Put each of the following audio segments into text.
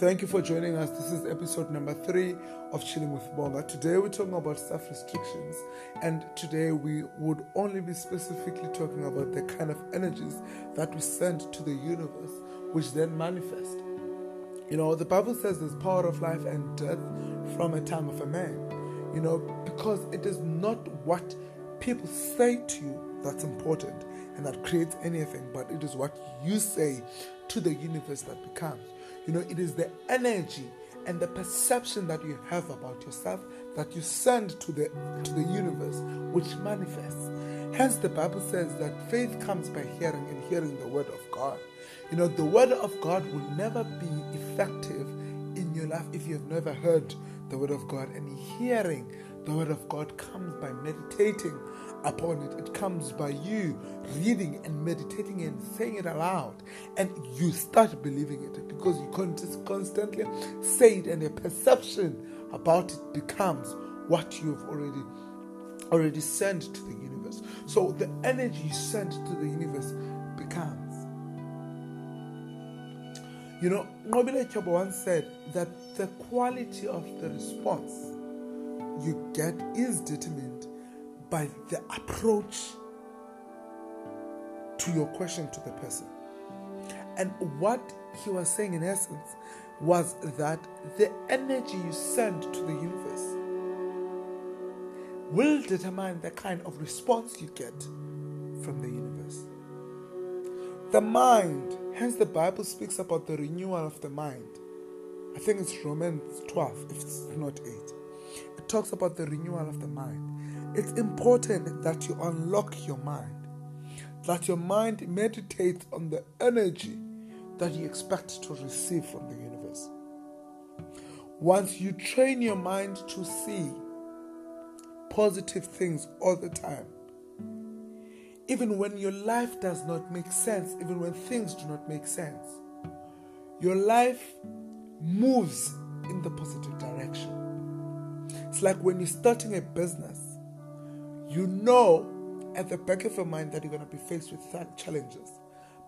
Thank you for joining us. This is episode number three of Chilling with Bonga. Today we're talking about self restrictions, and today we would only be specifically talking about the kind of energies that we send to the universe, which then manifest. You know, the Bible says there's power of life and death from a tongue of a man. You know, because it is not what people say to you that's important and that creates anything, but it is what you say to the universe that becomes. You know, it is the energy and the perception that you have about yourself that you send to the to the universe which manifests. Hence the Bible says that faith comes by hearing and hearing the word of God. You know, the word of God will never be effective in your life if you have never heard the word of God and hearing the word of God comes by meditating upon it. It comes by you reading and meditating and saying it aloud. And you start believing it because you constantly say it, and your perception about it becomes what you've already already sent to the universe. So the energy you to the universe becomes. You know, Nobile Chobo once said that the quality of the response you get is determined by the approach to your question to the person. And what he was saying in essence was that the energy you send to the universe will determine the kind of response you get from the universe. The mind, hence the Bible speaks about the renewal of the mind. I think it's Romans 12, if it's not 8. It talks about the renewal of the mind. It's important that you unlock your mind, that your mind meditates on the energy that you expect to receive from the universe. Once you train your mind to see positive things all the time, even when your life does not make sense, even when things do not make sense, your life moves in the positive direction. It's like when you're starting a business you know at the back of your mind that you're going to be faced with challenges,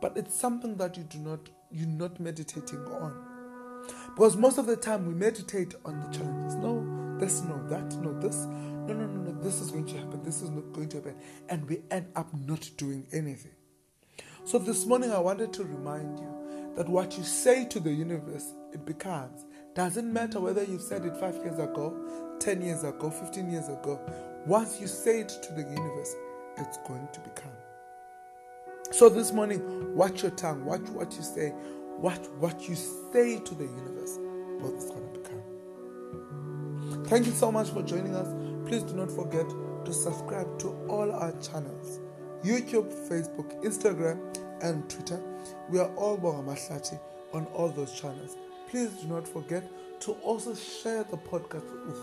but it's something that you do not you're not meditating on. Because most of the time we meditate on the challenges. No, this, no, that, no, this. No, no, no, no, this is going to happen. This is not going to happen. And we end up not doing anything. So this morning I wanted to remind you that what you say to the universe, it becomes. Doesn't matter whether you said it five years ago, 10 years ago, 15 years ago. Once you say it to the universe, it's going to become. So this morning, watch your tongue, watch what you say, watch what you say to the universe, what it's going to become. Thank you so much for joining us. Please do not forget to subscribe to all our channels YouTube, Facebook, Instagram, and Twitter. We are all Bonga on all those channels. Please do not forget to also share the podcast with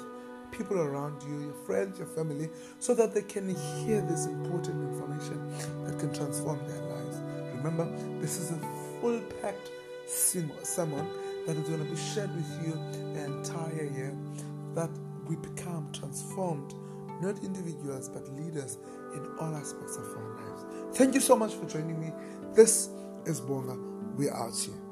people around you, your friends, your family, so that they can hear this important information that can transform their lives. Remember, this is a full packed sermon that is going to be shared with you the entire year that we become transformed, not individuals, but leaders in all aspects of our lives. Thank you so much for joining me. This is Bonga. We are out here.